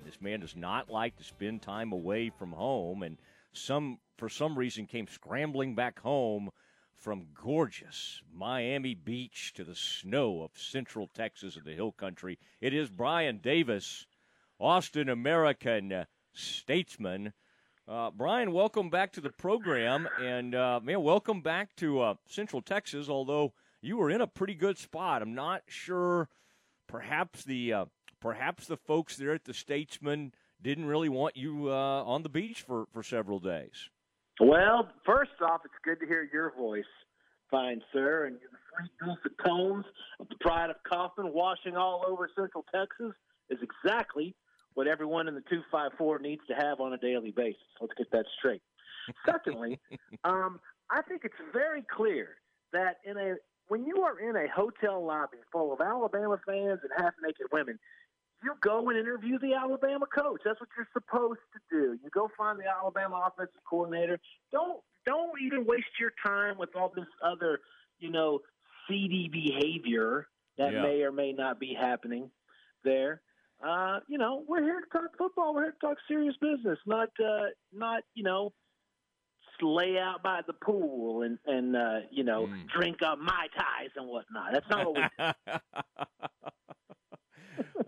This man does not like to spend time away from home, and some for some reason came scrambling back home from gorgeous Miami Beach to the snow of Central Texas and the Hill Country. It is Brian Davis, Austin American statesman. Uh, Brian, welcome back to the program, and uh, man, welcome back to uh, Central Texas. Although you were in a pretty good spot, I'm not sure. Perhaps the uh, perhaps the folks there at the Statesman didn't really want you uh, on the beach for, for several days. Well, first off, it's good to hear your voice, fine sir, and the sweet dulcet tones of the pride of Kaufman washing all over Central Texas is exactly what everyone in the 254 needs to have on a daily basis. Let's get that straight. Secondly, um, I think it's very clear that in a when you are in a hotel lobby full of Alabama fans and half naked women, you go and interview the Alabama coach. That's what you're supposed to do. You go find the Alabama offensive coordinator. Don't don't even waste your time with all this other, you know, seedy behavior that yeah. may or may not be happening there. Uh, you know, we're here to talk football. We're here to talk serious business, not uh, not you know, lay out by the pool and and uh, you know, mm. drink up mai tais and whatnot. That's not what we.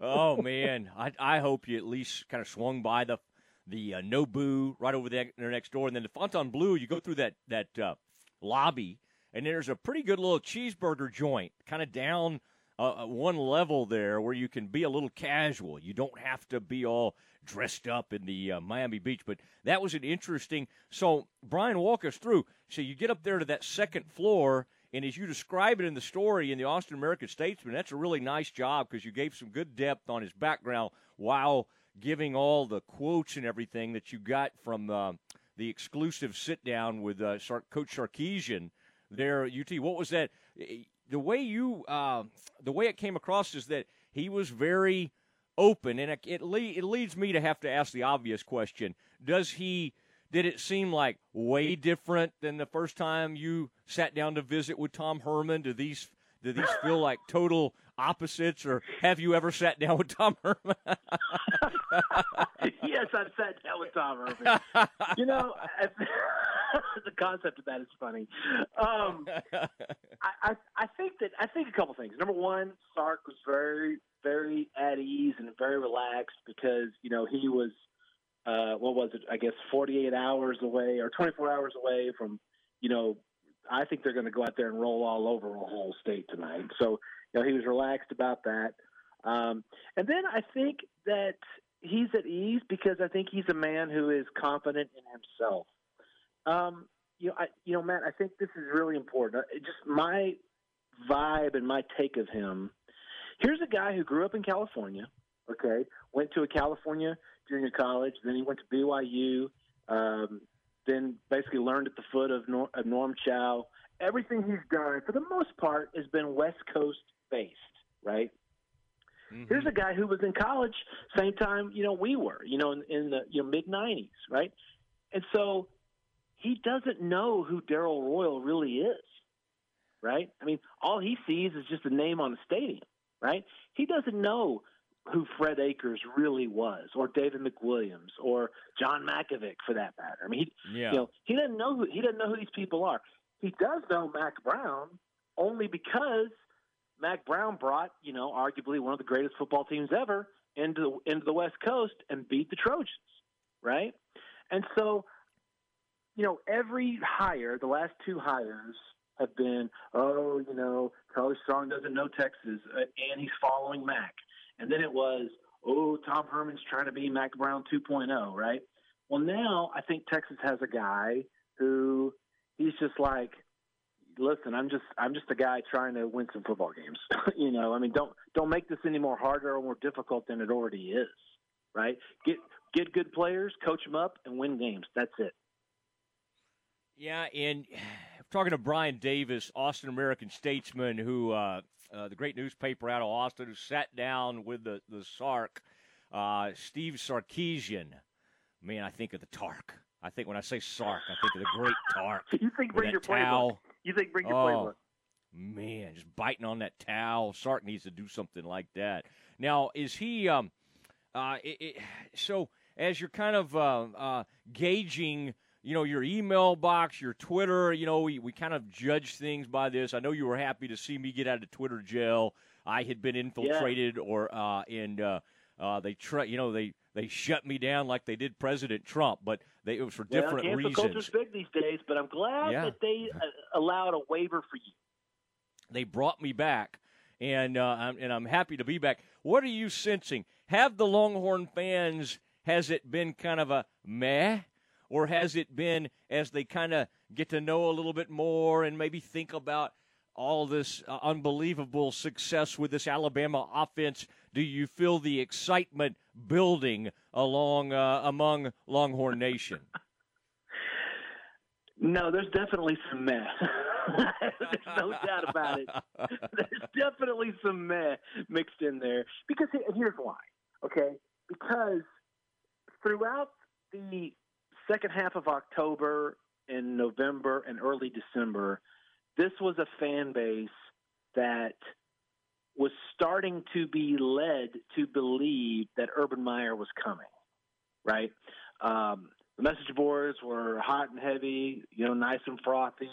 oh man, I I hope you at least kind of swung by the the uh, Nobu right over there next door, and then the Fontainebleau. You go through that that uh, lobby, and there's a pretty good little cheeseburger joint, kind of down uh, uh, one level there, where you can be a little casual. You don't have to be all dressed up in the uh, Miami Beach. But that was an interesting. So Brian, walk us through. So you get up there to that second floor and as you describe it in the story in the Austin American Statesman, that's a really nice job because you gave some good depth on his background while giving all the quotes and everything that you got from uh, the exclusive sit down with uh, Coach Sarkisian there at UT. What was that? The way you, uh, the way it came across is that he was very open, and it it, le- it leads me to have to ask the obvious question: Does he? Did it seem like way different than the first time you sat down to visit with Tom Herman? Do these do these feel like total opposites, or have you ever sat down with Tom Herman? yes, I've sat down with Tom Herman. You know, the concept of that is funny. Um, I, I, I think that I think a couple things. Number one, Sark was very, very at ease and very relaxed because you know he was uh, what was it? I guess 48 hours away or 24 hours away from, you know, I think they're going to go out there and roll all over a whole state tonight. So, you know, he was relaxed about that. Um, and then I think that he's at ease because I think he's a man who is confident in himself. Um, you know, I, you know, Matt, I think this is really important. Uh, just my vibe and my take of him. Here's a guy who grew up in California. Okay, went to a California junior college. Then he went to BYU. Um, then basically learned at the foot of, Norm, of Norm Chow. Everything he's done, for the most part, has been West Coast based, right? Mm-hmm. Here's a guy who was in college same time you know we were, you know, in, in the you know mid '90s, right? And so he doesn't know who Darrell Royal really is, right? I mean, all he sees is just a name on the stadium, right? He doesn't know who Fred Akers really was, or David McWilliams, or John Mackovic for that matter. I mean, he, yeah. you know, he doesn't know who he doesn't know who these people are. He does know Mack Brown only because Mack Brown brought, you know, arguably one of the greatest football teams ever into into the West Coast and beat the Trojans, right? And so, you know, every hire, the last two hires have been, oh, you know, Charlie Strong doesn't know Texas, uh, and he's following Mack. And then it was, oh, Tom Herman's trying to be Mack Brown 2.0, right? Well, now I think Texas has a guy who he's just like, listen, I'm just I'm just a guy trying to win some football games. you know, I mean, don't don't make this any more harder or more difficult than it already is, right? Get get good players, coach them up, and win games. That's it. Yeah, and talking to Brian Davis, Austin American statesman, who uh, uh, the great newspaper out of Austin, who sat down with the the Sark, uh, Steve Sarkisian. Man, I think of the Tark. I think when I say Sark, I think of the great Tark. you think bring your towel. playbook? You think bring your oh, playbook? Man, just biting on that towel. Sark needs to do something like that. Now, is he? Um, uh, it, it, so as you're kind of uh, uh, gauging, you know, your email box, your Twitter, you know, we, we kind of judge things by this. I know you were happy to see me get out of Twitter jail. I had been infiltrated, yeah. or uh, and uh, uh, they try, you know, they they shut me down like they did President Trump, but they, it was for different well, reasons. culture's big these days, but I'm glad yeah. that they uh, allowed a waiver for you. They brought me back, and uh, I'm, and I'm happy to be back. What are you sensing? Have the Longhorn fans? Has it been kind of a meh, or has it been as they kind of get to know a little bit more and maybe think about all this uh, unbelievable success with this Alabama offense? Do you feel the excitement building along uh, among Longhorn Nation? No, there's definitely some meh. there's no doubt about it. There's definitely some meh mixed in there. Because here's why. Okay, because throughout the second half of October and November and early December, this was a fan base that was starting to be led to believe that Urban Meyer was coming, right? Um, the message boards were hot and heavy, you know, nice and frothy.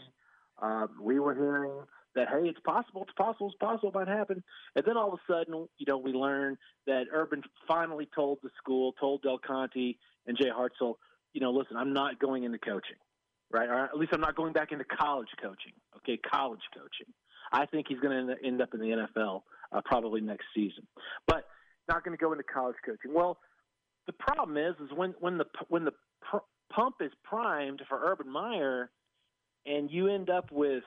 Uh, we were hearing that, hey, it's possible, it's possible, it's possible, it might happen. And then all of a sudden, you know, we learned that Urban finally told the school, told Del Conte and Jay Hartzell, you know, listen, I'm not going into coaching, right? Or at least I'm not going back into college coaching, okay, college coaching. I think he's going to end up in the NFL uh, probably next season, but not going to go into college coaching. Well, the problem is, is when when the when the pr- pump is primed for Urban Meyer, and you end up with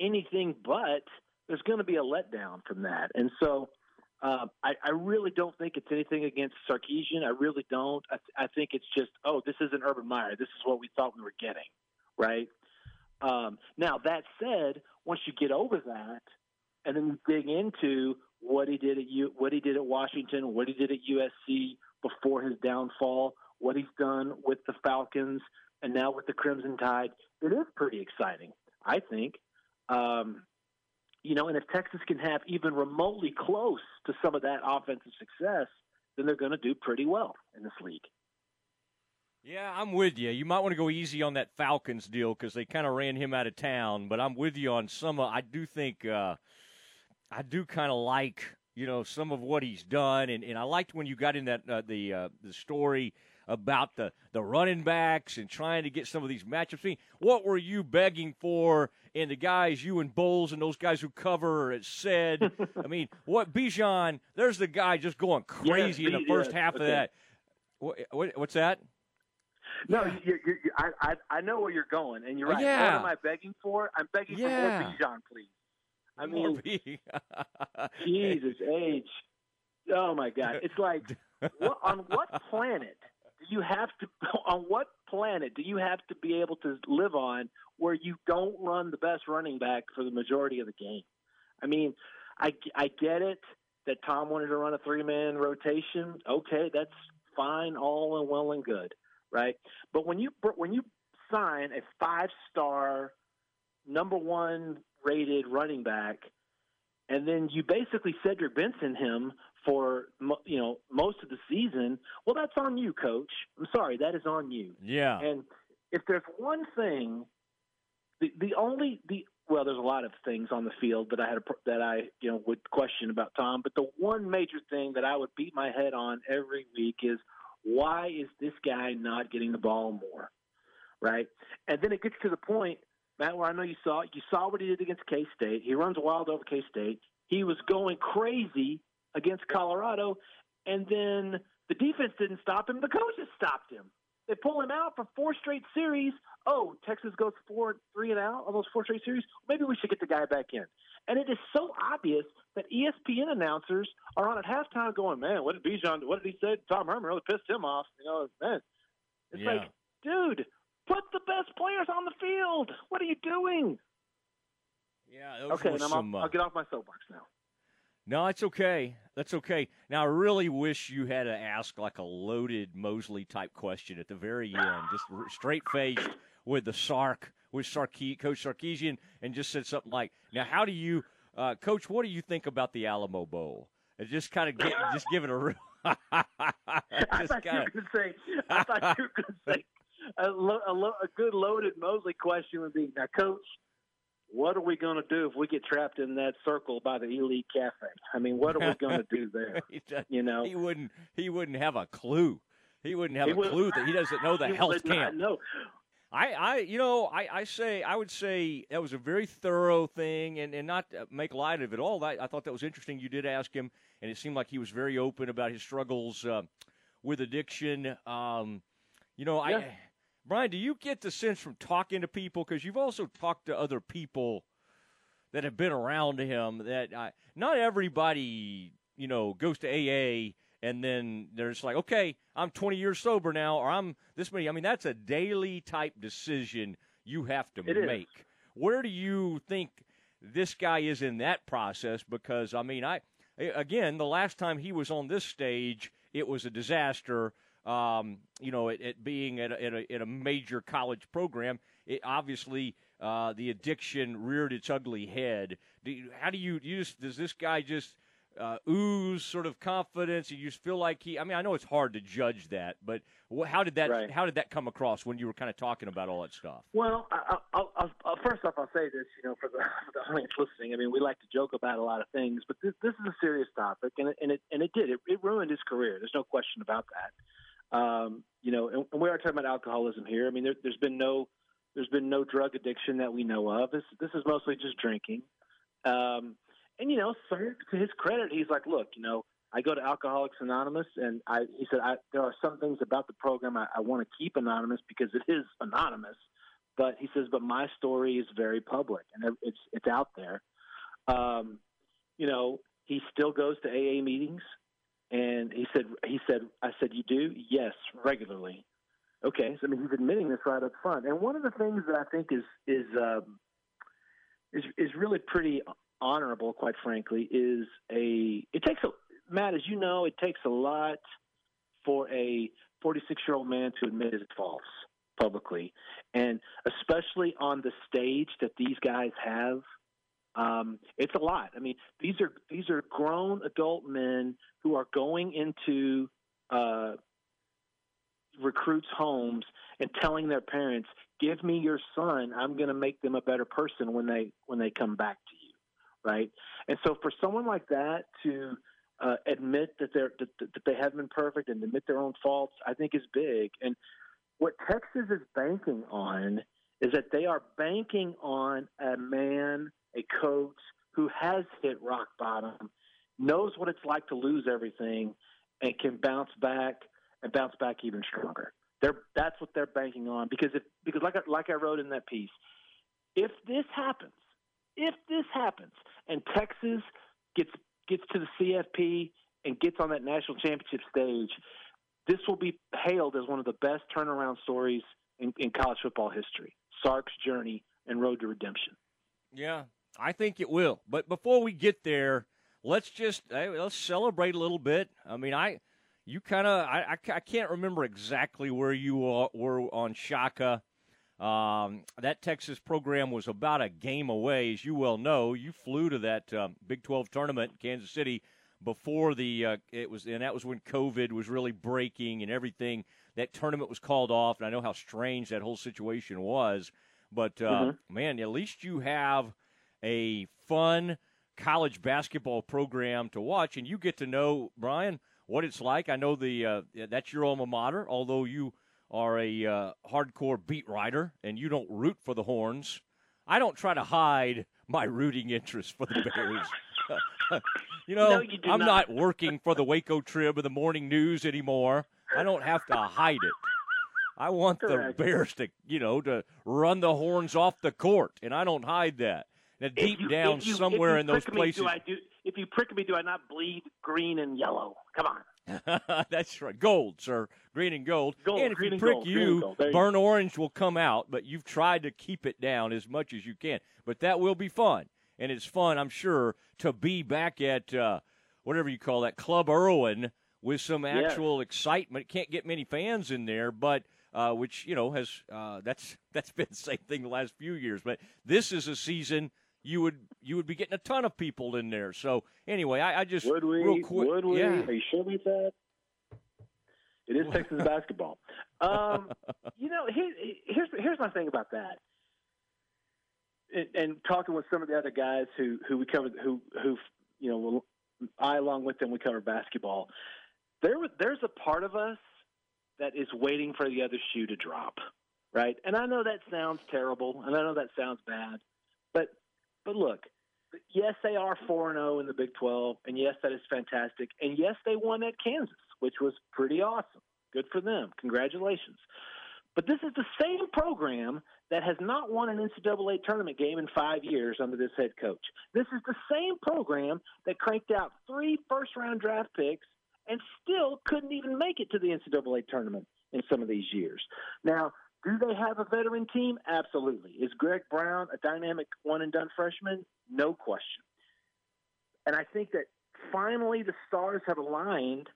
anything but, there's going to be a letdown from that. And so, uh, I, I really don't think it's anything against Sarkisian. I really don't. I, th- I think it's just, oh, this isn't Urban Meyer. This is what we thought we were getting, right? Um, now that said, once you get over that, and then you dig into what he did at U, what he did at Washington, what he did at USC before his downfall, what he's done with the Falcons, and now with the Crimson Tide, it is pretty exciting. I think. Um, you know, and if Texas can have even remotely close to some of that offensive success, then they're going to do pretty well in this league. Yeah, I'm with you. You might want to go easy on that Falcons deal because they kind of ran him out of town. But I'm with you on some. Of, I do think uh, I do kind of like you know some of what he's done, and, and I liked when you got in that uh, the uh, the story about the the running backs and trying to get some of these matchups. I mean, what were you begging for? And the guys, you and Bowles and those guys who cover it said, I mean, what Bijan? There's the guy just going crazy yes, in the first yes, half okay. of that. What, what, what's that? No, you, you, you, I, I I know where you're going, and you're oh, right. Yeah. What am I begging for? I'm begging Yeah. for more Bijan, please. I More mean, Jesus age. Oh my God! It's like, what, on what planet you have to? On what planet do you have to be able to live on where you don't run the best running back for the majority of the game? I mean, I I get it that Tom wanted to run a three man rotation. Okay, that's fine, all and well and good, right? But when you when you sign a five star number one rated running back, and then you basically Cedric Benson him for you know most of the season. Well, that's on you, coach. I'm sorry, that is on you. yeah. And if there's one thing, the the only the well, there's a lot of things on the field that I had a, that I you know would question about Tom, but the one major thing that I would beat my head on every week is why is this guy not getting the ball more, right? And then it gets to the point, Matt, where I know you saw you saw what he did against K State. He runs wild over K State. He was going crazy against Colorado, and then the defense didn't stop him. The coaches stopped him. They pull him out for four straight series. Oh, Texas goes four, three and out on those four straight series. Maybe we should get the guy back in. And it is so obvious that ESPN announcers are on at halftime going, "Man, what did Bijan? What did he say? Tom Herman really pissed him off." You know, man, it's Yeah. like, dude, best players on the field. What are you doing? Yeah, Okay, were and I'm some, uh, I'll get off my soapbox now. No, it's okay. That's okay. Now, I really wish you had to ask like a loaded Mosley type question at the very end, just straight faced with the Sark, with Sarke, Coach Sarkisian, and just said something like, "Now, how do you, uh, Coach? What do you think about the Alamo Bowl?" And just kind of get, just give it a real. I thought kinda... you were going to say. I thought you were going to say a, lo- a, lo- a good loaded Mosley question would be, now, Coach, what are we going to do if we get trapped in that circle by the Elite Cafe? I mean, what are we going to do there? you know, he wouldn't. He wouldn't have a clue. He wouldn't have He a would- clue that he doesn't know the he health camp. know. I, I, you know, I, I say, I would say that was a very thorough thing, and, and not uh, make light of it all. I, I thought that was interesting. You did ask him, and it seemed like he was very open about his struggles uh, with addiction. Um, you know, Yeah. I, Brian, do you get the sense from talking to people because you've also talked to other people that have been around him that uh, not everybody, you know, goes to AA and then they're just like, okay, I'm 20 years sober now, or I'm this many. I mean, that's a daily type decision you have to It is. make. Where do you think this guy is in that process? Because I mean, I again, the last time he was on this stage, it was a disaster. Um, you know, it, it being at a, at, a, at a major college program, it obviously uh, the addiction reared its ugly head. Do you, how do you, you just, does this guy just uh, ooze sort of confidence? You just feel like he. I mean, I know it's hard to judge that, but wh- how did that Right. how did that come across when you were kind of talking about all that stuff? Well, I, I'll, I'll, I'll, first off, I'll say this, you know, for the, for the audience listening. I mean, we like to joke about a lot of things, but this, this is a serious topic, and it, and it, and it did. It, it ruined his career. There's no question about that. Um, you know, and, and we are talking about alcoholism here. I mean, there, there's been no, there's been no drug addiction that we know of. This, this is mostly just drinking. Um, and you know, sir, to his credit, he's like, look, you know, I go to Alcoholics Anonymous, and I, he said, I, there are some things about the program I, I want to keep anonymous because it is anonymous. But he says, but my story is very public and it's it's out there. Um, you know, he still goes to AA meetings, and he said, he said, I said, you do? Yes, regularly. Okay, so I mean, he's admitting this right up front. And one of the things that I think is is um, is is really pretty honorable, quite frankly, is a. It takes a Matt, as you know, it takes a lot for a 46 year old man to admit his faults publicly, and especially on the stage that these guys have. Um, it's a lot. I mean, these are these are grown adult men who are going into uh, recruits' homes and telling their parents, "Give me your son. I'm going to make them a better person when they when they come back to you." Right? And so, for someone like that to uh, admit that they're that, that they haven't been perfect and admit their own faults, I think is big. And what Texas is banking on is that they are banking on a man, a coach who has hit rock bottom, knows what it's like to lose everything, and can bounce back and bounce back even stronger. They're, that's what they're banking on because if because like I, like I wrote in that piece, if this happens, if this happens, and Texas gets gets to the CFP and gets on that national championship stage, this will be hailed as one of the best turnaround stories in, in college football history. Sark's journey and road to redemption. Yeah, I think it will. But before we get there, let's just hey, let's celebrate a little bit. I mean, I you kind of I, I, I can't remember exactly where you were on Shaka. Um, that Texas program was about a game away, as you well know. You flew to that um, Big 12 tournament in Kansas City before the uh, it was, and that was when COVID was really breaking and everything. That tournament was called off, and I know how strange that whole situation was. But uh, man, at least you have a fun college basketball program to watch, and you get to know Brian what it's like. I know the uh, that's your alma mater, although you are a uh, hardcore beat writer and you don't root for the Horns. I don't try to hide my rooting interest for the Bears. you know, No, you I'm not. not working for the Waco Trib or the Morning News anymore. I don't have to hide it. I want Correct. the Bears to, you know, to run the horns off the court, and I don't hide that. Now, deep you- down you- somewhere in those prick me, do I do, if you prick me, do I not bleed green and yellow? Come on. That's right. Gold, sir. Green and gold. Gold, and if you and prick gold, you. There you burn orange will come out, but you've tried to keep it down as much as you can. But that will be fun. And it's fun, I'm sure, to be back at uh, whatever you call that, Club Erwin with some actual excitement. Can't get many fans in there, but uh, which, you know, has uh, that's that's been the same thing the last few years. But this is a season you would you would be getting a ton of people in there. So anyway, I, I just Would we? real quick, Would we? yeah. Are you sure about that? It is Texas basketball. Um, you know, here, here's here's my thing about that. And, and, talking with some of the other guys who who we covered, who who you know, I along with them we cover basketball. There there's a part of us that is waiting for the other shoe to drop, right? And I know that sounds terrible, and I know that sounds bad, but look, yes, they are four and zero oh in the Big Twelve, and yes, that is fantastic, and yes, they won at Kansas, which was pretty awesome. Good for them. Congratulations. But this is the same program that has not won an NCAA tournament game in five years under this head coach. This is the same program that cranked out three first round draft picks and still couldn't even make it to the NCAA tournament in some of these years. Now, do they have a veteran team? Absolutely. Is Greg Brown a dynamic one and done freshman? No question. And I think that finally the stars have aligned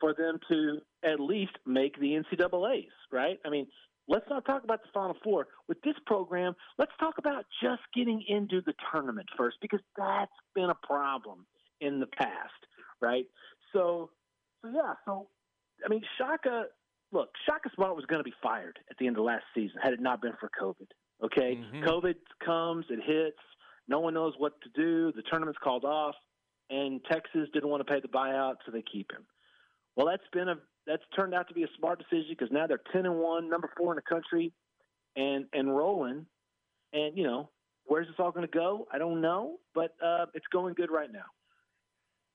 for them to at least make the NCAA's, right? I mean, let's not talk about the Final Four. With this program, let's talk about just getting into the tournament first because that's been a problem in the past, right? So, so yeah, so I mean, Shaka look, Shaka Smart was going to be fired at the end of last season had it not been for COVID. Okay, mm-hmm. COVID comes, it hits. No one knows what to do. The tournament's called off, and Texas didn't want to pay the buyout, so they keep him. Well, that's been a that's turned out to be a smart decision because now they're ten and one, number four in the country, and and rolling. And you know, where's this all going to go? I don't know, but uh, it's going good right now.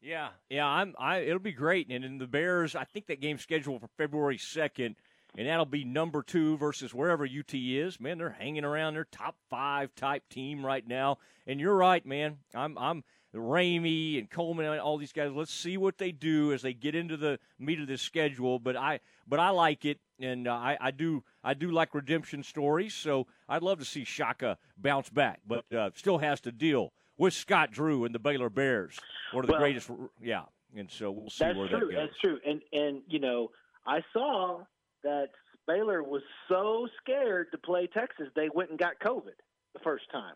Yeah, yeah, I'm. I it'll be great. And in the Bears, I think that game's scheduled for February second, and that'll be number two versus wherever UT is. Man, they're hanging around their top five type team right now. And you're right, man. I'm. I'm. Ramey and Coleman and all these guys. Let's see what they do as they get into the meat of this schedule. But I, but I like it, and uh, I, I do, I do like redemption stories. So I'd love to see Shaka bounce back, but uh, still has to deal with Scott Drew and the Baylor Bears, one of the well, greatest. Yeah, and so we'll see where true, that goes. That's true. And and you know, I saw that Baylor was so scared to play Texas, they went and got COVID the first time.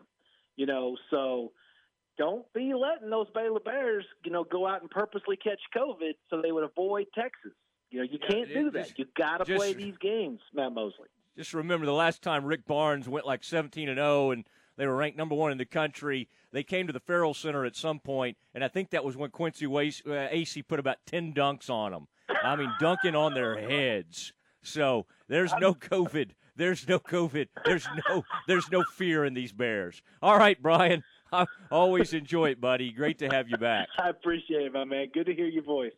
You know, so don't be letting those Baylor Bears, you know, go out and purposely catch COVID so they would avoid Texas. You know, you can't do that. You got to play these games, Matt Mosley. Just remember the last time Rick Barnes went like 17 and 0 and they were ranked number one in the country. They came to the Ferrell Center at some point, and I think that was when Quincy Wace, uh, Acy put about 10 dunks on them. I mean, dunking on their heads. So there's no COVID. There's no COVID. There's no there's no fear in these Bears. All right, Brian. I always enjoy it, buddy. Great to have you back. I appreciate it, my man. Good to hear your voice.